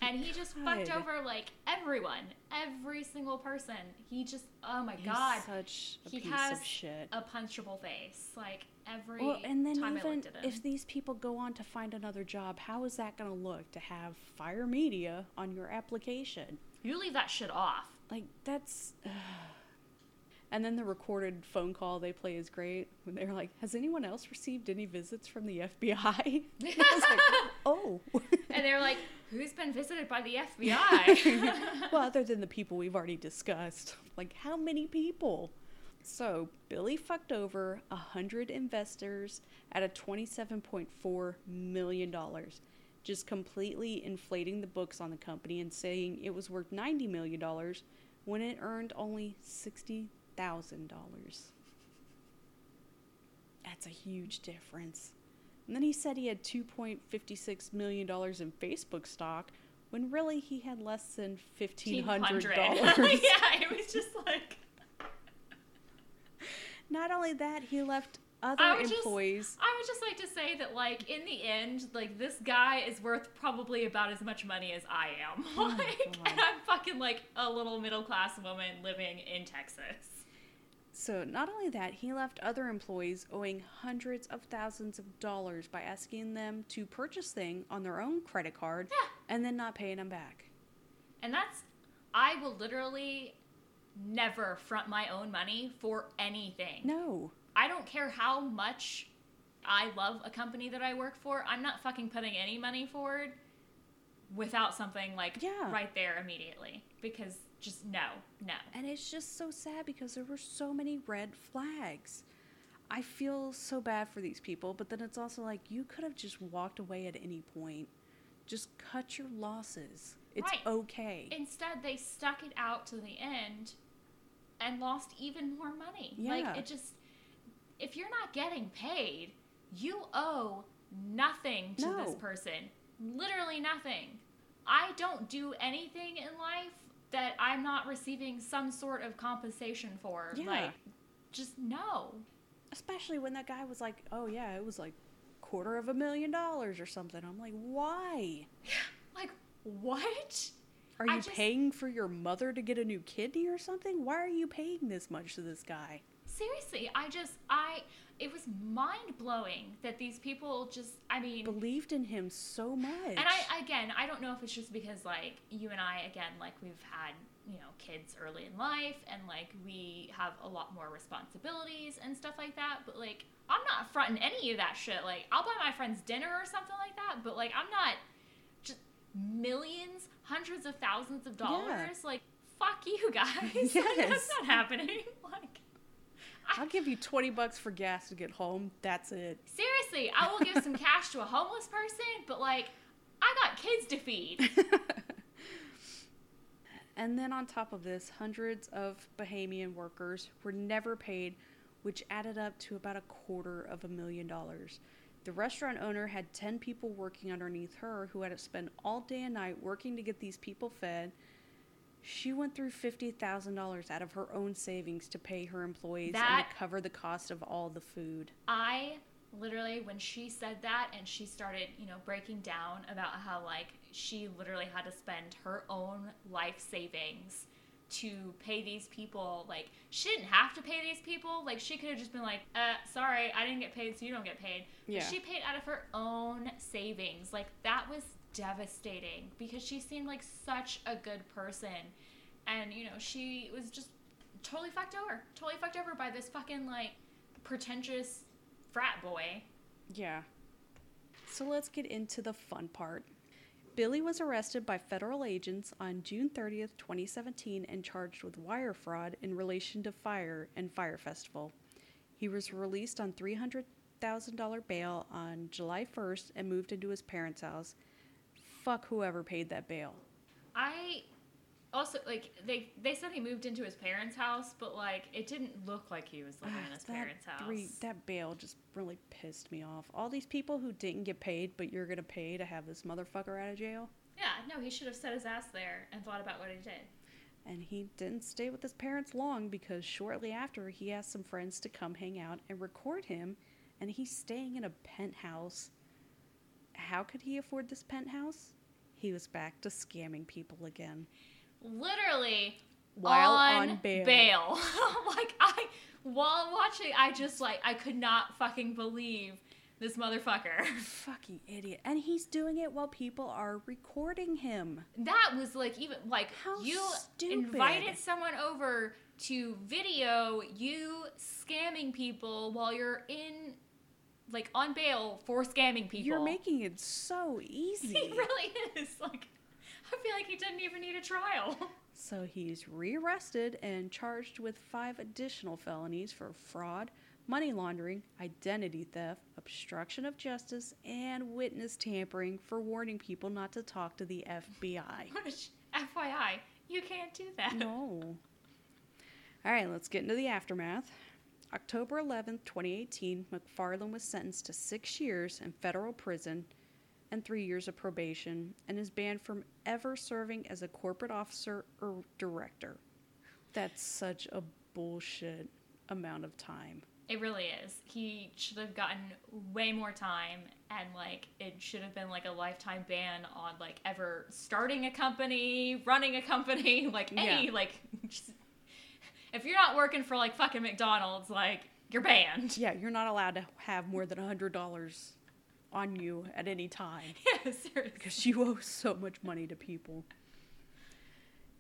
And he just fucked over like everyone, every single person. He just, oh my He's god, such a he piece has of shit. a punchable face. Like every Well, and then time even looked at him. if these people go on to find another job, how is that going to look to have Fyre Media on your application? you leave that shit off. Like that's. And then the recorded phone call they play is great. When they're like, "Has anyone else received any visits from the FBI?" Like, "Oh." And they're like, "Who's been visited by the FBI?" well, other than the people we've already discussed, like how many people? So Billy fucked over a hundred investors at a twenty-seven point four million dollars, just completely inflating the books on the company and saying it was worth ninety million dollars when it earned only sixty thousand dollars. That's a huge difference. And then he said he had $2.56 million in Facebook stock when really he had less than $1,500. yeah, it was just like Not only that, he left I other just- employees. I would just like to say that, like, in the end, like, this guy is worth probably about as much money as I am. Oh, Like, and I'm fucking, like, a little middle class woman living in Texas. So, not only that, he left other employees owing hundreds of thousands of dollars by asking them to purchase things on their own credit card Yeah. and then not paying them back. And that's, I will literally never front my own money for anything. No. I don't care how much I love a company that I work for. I'm not fucking putting any money forward without something like Yeah. right there immediately because just no, no. And it's just so sad because there were so many red flags. I feel so bad for these people, but then it's also like you could have just walked away at any point. Just cut your losses. It's Right. okay. Instead, they stuck it out to the end and lost even more money. Yeah. Like it just if you're not getting paid, you owe nothing to this No. person. Literally nothing. I don't do anything in life that I'm not receiving some sort of compensation for. Yeah. Like just no. Especially when that guy was like, "Oh yeah, it was like quarter of a million dollars or something." I'm like, "Why? Like what? Are you just- paying for your mother to get a new kidney or something? Why are you paying this much to this guy?" Seriously, I just I it was mind blowing that these people just I mean Believed in him so much. And I again, I don't know if it's just because like you and I again like we've had you know kids early in life and like we have a lot more responsibilities and stuff like that. But like I'm not fronting any of that shit. Like I'll buy my friends dinner or something like that. But like I'm not just millions, hundreds of thousands of dollars. Like fuck you guys. Yes. that's not happening. Like I'll give you 20 bucks for gas to get home. That's it. seriously, I will give some cash to a homeless person. But like I got kids to feed. And then on top of this, hundreds of Bahamian workers were never paid, which added up to about a quarter of a million dollars. The restaurant owner had 10 people working underneath her who had to spend all day and night working to get these people fed. She went through $50,000 out of her own savings to pay her employees and That- to cover the cost of all the food. I literally, when she said that and she started, you know, breaking down about how, like, she literally had to spend her own life savings to pay these people, like, she didn't have to pay these people. Like, she could have just been like, uh, sorry, I didn't get paid, so you don't get paid. But Yeah. She paid out of her own savings. Like, that was devastating because she seemed like such a good person. And, you know, she was just totally fucked over. Totally fucked over by this fucking, like, pretentious frat boy. Yeah. So let's get into the fun part. Billy was arrested by federal agents on June 30th, 2017, and charged with wire fraud in relation to Fyre and Fyre Festival. He was released on $300,000 bail on July 1st and moved into his parents' house. Fuck whoever paid that bail. I also like they they said he moved into his parents' house, but like it didn't look like he was living in his parents' house. three- that bail just really pissed me off. All these people who didn't get paid, but you're gonna pay to have this motherfucker out of jail. yeah, no, he should have set his ass there and thought about what he did. And he didn't stay with his parents long because shortly after he asked some friends to come hang out and record him, and he's staying in a penthouse. How could he afford this penthouse? He was back to scamming people again. Literally While on, on bail. like I while watching, I just like I could not fucking believe this motherfucker. Fucking idiot. And he's doing it while people are recording him. That was like even like How you stupid. invited someone over to video you scamming people while you're in like on bail for scamming people. You're making it so easy. He really is. Like I feel like he didn't even need a trial. So he's rearrested and charged with five additional felonies for fraud, money laundering, identity theft, obstruction of justice, and witness tampering for warning people not to talk to the FBI. Which, FYI, you can't do that. No. All right, let's get into the aftermath. October 11th, 2018, McFarland was sentenced to six years in federal prison and three years of probation and is banned from ever serving as a corporate officer or director. That's such a bullshit amount of time. It really is. He should have gotten way more time, and like it should have been like a lifetime ban on like ever starting a company, running a company, like any Yeah. like. If you're not working for like fucking McDonald's, like you're banned. Yeah, you're not allowed to have more than $100 on you at any time. Yeah, seriously. because you owe so much money to people.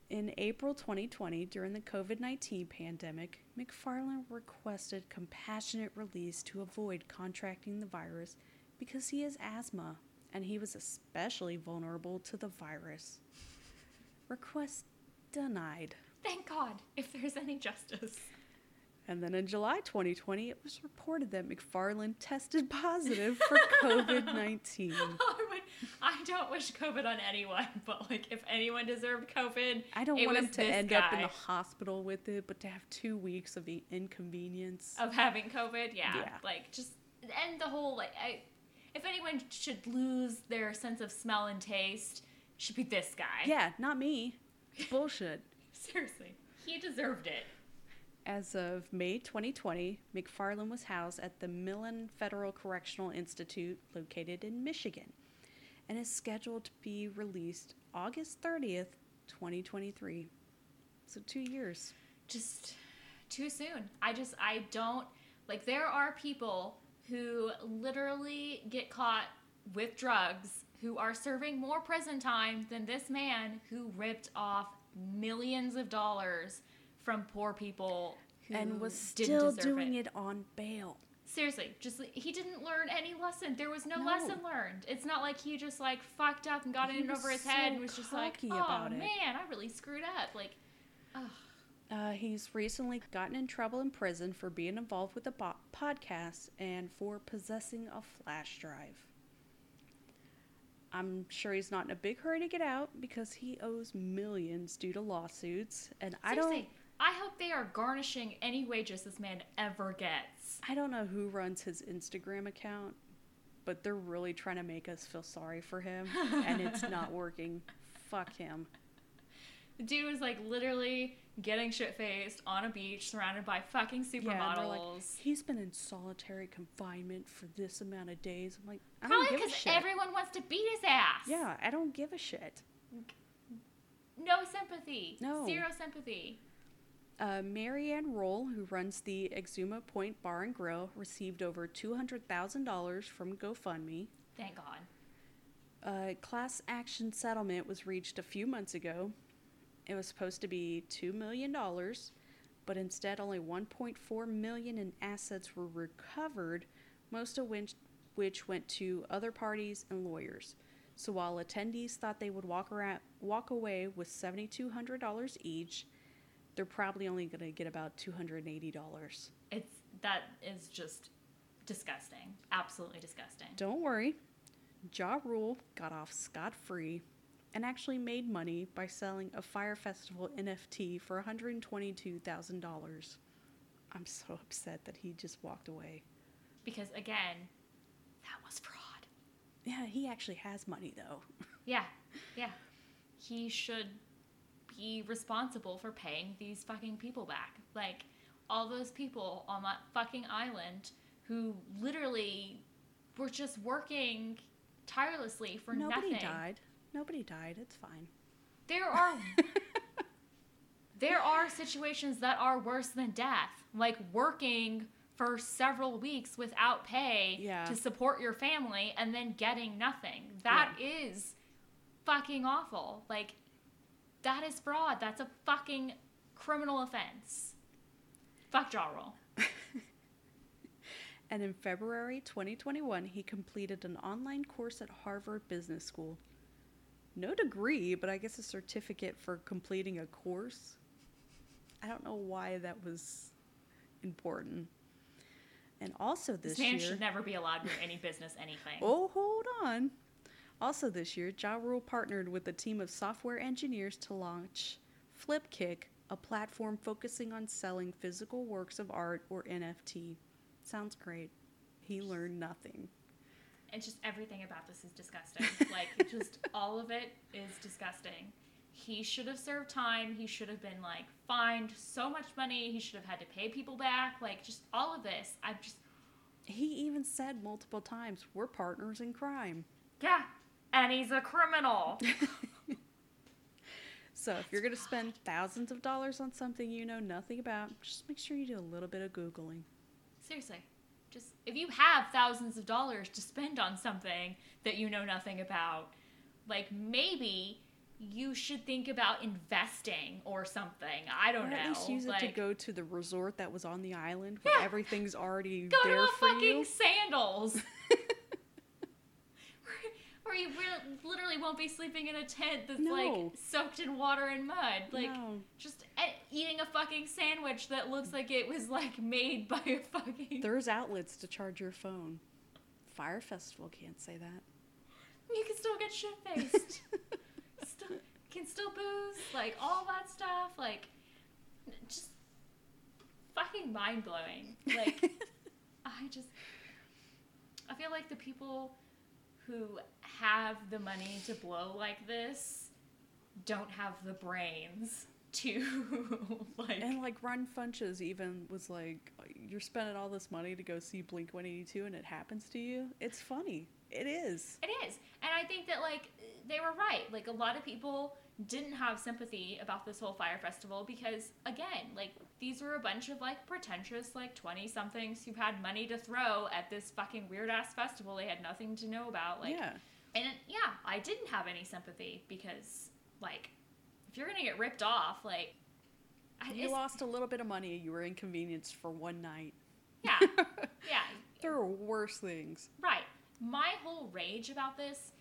In April 2020, during the COVID 19 pandemic, McFarland requested compassionate release to avoid contracting the virus because he has asthma and he was especially vulnerable to the virus. Request denied. Thank God, if there's any justice. And then in July 2020, it was reported that McFarland tested positive for COVID 19. I, I don't wish COVID on anyone, but like if anyone deserved COVID, I don't want him to end up in the hospital with it, but to have two weeks of the inconvenience. of having COVID. Yeah, Yeah. like just and the whole like I, if anyone should lose their sense of smell and taste, it should be this guy. Yeah, not me. Bullshit. seriously, he deserved it. As of May 2020, McFarland was housed at the Milan Federal Correctional Institute located in Michigan and is scheduled to be released August 30th, 2023. So, two years. Just too soon. I just I don't like. There are people who literally get caught with drugs who are serving more prison time than this man who ripped off millions of dollars from poor people who And was didn't still doing it on bail. Seriously, just he didn't learn any lesson. There was no, No. lesson learned. It's not like he just like fucked up and got He in over his so head and was just like, "Oh about it." man, I really screwed up." Like, ugh. Uh, he's recently gotten in trouble in prison for being involved with a bo- podcast and for possessing a flash drive. I'm sure he's not in a big hurry to get out because he owes millions due to lawsuits, and I don't. I hope they are garnishing any wages this man ever gets. I don't know who runs his Instagram account, but they're really trying to make us feel sorry for him, and it's not working. Fuck him. The dude was like literally getting shit faced on a beach surrounded by fucking Yeah, they're like, supermodels. he's been in solitary confinement for this amount of days. I'm like, I Probably don't give a because shit. everyone wants to beat his ass. yeah, I don't give a shit. No sympathy. No. Zero sympathy. Uh, Maryann Rolle, who runs the Exuma Point Bar and Grill, received over $200,000 from GoFundMe. Thank God. A class action settlement was reached a few months ago. It was supposed to be $2 million, but instead only 1.4 million in assets were recovered, most of which, which went to other parties and lawyers. So while attendees thought they would walk around, walk away with $7,200 each, they're probably only going to get about $280. It's that is just disgusting. Absolutely disgusting. Don't worry. Ja Rule got off scot free and actually made money by selling a Fyre Festival NFT for $122,000. I'm so upset that he just walked away. Because again, that was fraud. Yeah, he actually has money though. Yeah. Yeah. He should be responsible for paying these fucking people back. Like all those people on that fucking island who literally were just working tirelessly for Nobody nothing. died. Nobody died. It's fine. There are there are situations that are worse than death, like working for several weeks without pay Yeah. to support your family and then getting nothing. That is fucking awful. Like that is fraud. That's a fucking criminal offense. Fuck Ja Rule. And in February 2021, he completed an online course at Harvard Business School. No degree, but I guess a certificate for completing a course. I don't know why that was important. And also this, man year. should never be allowed do any business anything. Oh, hold on. Also this year, Ja Rule partnered with a team of software engineers to launch Flipkick, a platform focusing on selling physical works of art or NFT. Sounds great. He learned nothing. And just everything about this is disgusting. like just all of it is disgusting. He should have served time. He should have been like fined so much money. He should have had to pay people back. Like just all of this. I'm just He even said multiple times, "We're partners in crime." yeah. And he's a criminal. So if you're going to spend thousands of dollars on something you know nothing about, just make sure you do a little bit of googling. Seriously. Just if you have thousands of dollars to spend on something that you know nothing about, like maybe you should think about investing or something. I don't or know. at least use it to go to the resort that was on the island where Yeah. everything's already Go there to a for fucking you. sandals. Or you re- literally won't be sleeping in a tent that's No. like soaked in water and mud. Like No. just e- eating a fucking sandwich that looks like it was like made by a fucking. There's outlets to charge your phone. Fyre Festival can't say that. You can still get shit faced. still can still booze, like all that stuff. Like just fucking mind blowing. Like I just I feel like the people who have the money to blow like this don't have the brains to like and like Ron Funches even was like, you're spending all this money to go see Blink 182 and it happens to you. It's funny. It is. It is. And I think that like they were right. Like a lot of people didn't have sympathy about this whole Fyre festival because again, like these were a bunch of like pretentious like 20 somethings who had money to throw at this fucking weird ass festival they had nothing to know about. Like yeah. and it, yeah, I didn't have any sympathy because like if you're to get ripped off, like You lost a little bit of money. You were inconvenienced for one night. yeah. Yeah, there are worse things. Right. My whole rage about this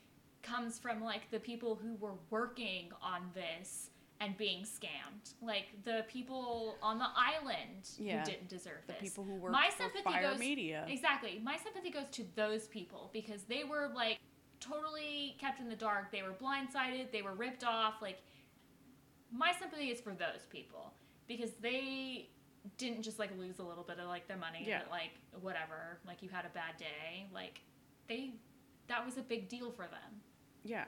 comes from like the people who were working on this and being scammed. Like the people on the island Yeah, who didn't deserve The this. people who work My sympathy Fyre goes Media. Exactly. My sympathy goes to those people because they were like totally kept in the dark. They were blindsided, they were ripped off. Like my sympathy is for those people because they didn't just like lose a little bit of like their money Yeah. but like whatever like you had a bad day like they that was a big deal for them Yeah.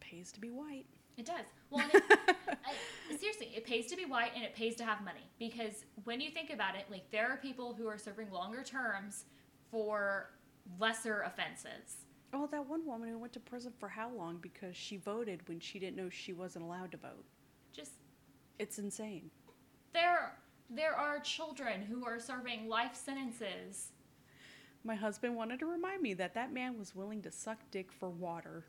Pays to be white. It does. Well, it, I, seriously, it pays to be white and it pays to have money because when you think about it, like there are people who are serving longer terms for lesser offenses. Oh, that one woman who went to prison for how long because she voted when she didn't know she wasn't allowed to vote. Just It's insane. there, there are children who are serving life sentences. My husband wanted to remind me that that man was willing to suck dick for water.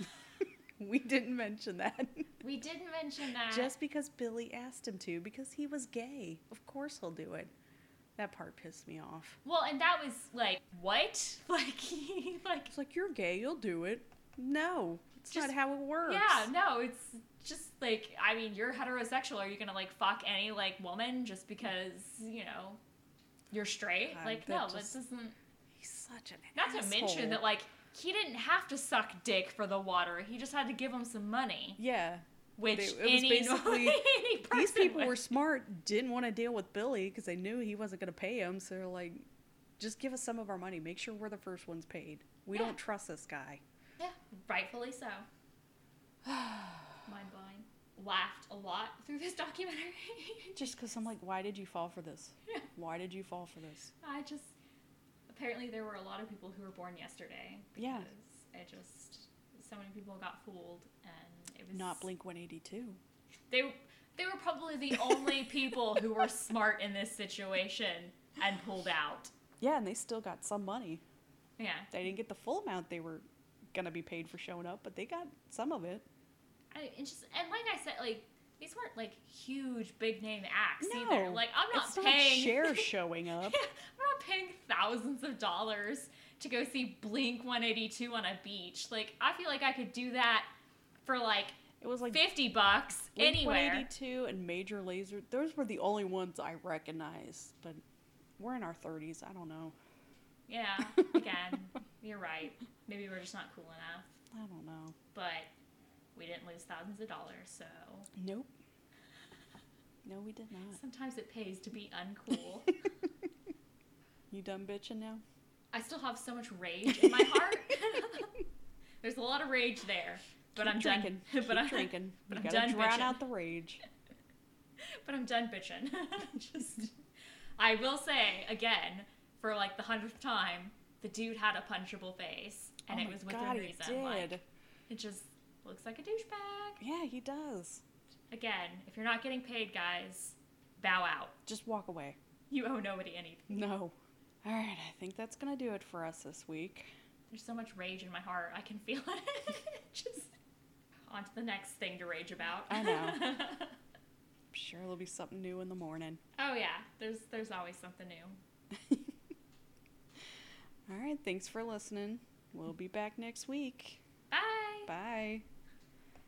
we didn't mention that. We didn't mention that. Just because Billy asked him to, because he was gay. Of course he'll do it. That part pissed me off. well, and that was like what? Like, he, like It's like, you're gay, you'll do it. No, it's Just- not how it works. Yeah, no, it's just like I mean, you're heterosexual. Are you gonna like fuck any like woman just because you know you're straight? God, like no, just- this isn't. He's such an Not to mention that like he didn't have to suck dick for the water. He just had to give him some money, Yeah. which They- it was basically- any These people would. were smart, didn't want to deal with Billy because they knew he wasn't going to pay him. So they're like, just give us some of our money. Make sure we're the first ones paid. We Yeah. don't trust this guy. Yeah, rightfully so. Mind blowing. Laughed a lot through this documentary. Just because I'm like, why did you fall for this? Yeah. Why did you fall for this? I just apparently there were a lot of people who were born yesterday. Yeah. Because it just so many people got fooled, and it was Not Blink 182. They they were probably the only people who were smart in this situation and pulled out. Yeah, and they still got some money. Yeah, They didn't get the full amount they were going to be paid for showing up, but they got some of it. I, it's just and like I said, like these weren't like huge big name acts No. either. Like I'm not it's paying not Cher showing up. I'm not paying thousands of dollars to go see Blink 182 on a beach. Like I feel like I could do that for like It was like 50 bucks Blink anywhere. 182 and Major Lazer. Those were the only ones I recognized, but we're in our 30s. I don't know. Yeah, again, you're right. Maybe we're just not cool enough. I don't know. But we didn't lose thousands of dollars, so Nope. No, we did not. sometimes it pays to be uncool. You done bitching now? I still have so much rage in my heart. There's a lot of rage there, but Keep I'm drinking. done. Keep but I'm drinking. but you I'm done drown bitching. out the rage. but I'm done bitching. Just, I will say again for like the hundredth time, the dude had a punchable face, and oh it was within God, reason. Like it just looks like a douchebag. yeah, he does. Again, if you're not getting paid, guys, bow out. Just walk away. You owe nobody anything. No. All right, I think that's gonna do it for us this week. There's so much rage in my heart. I can feel it. just on to the next thing to rage about. I know. I'm sure there'll be something new in the morning. oh yeah, there's there's always something new. All right, thanks for listening. We'll be back next week. Bye. Bye.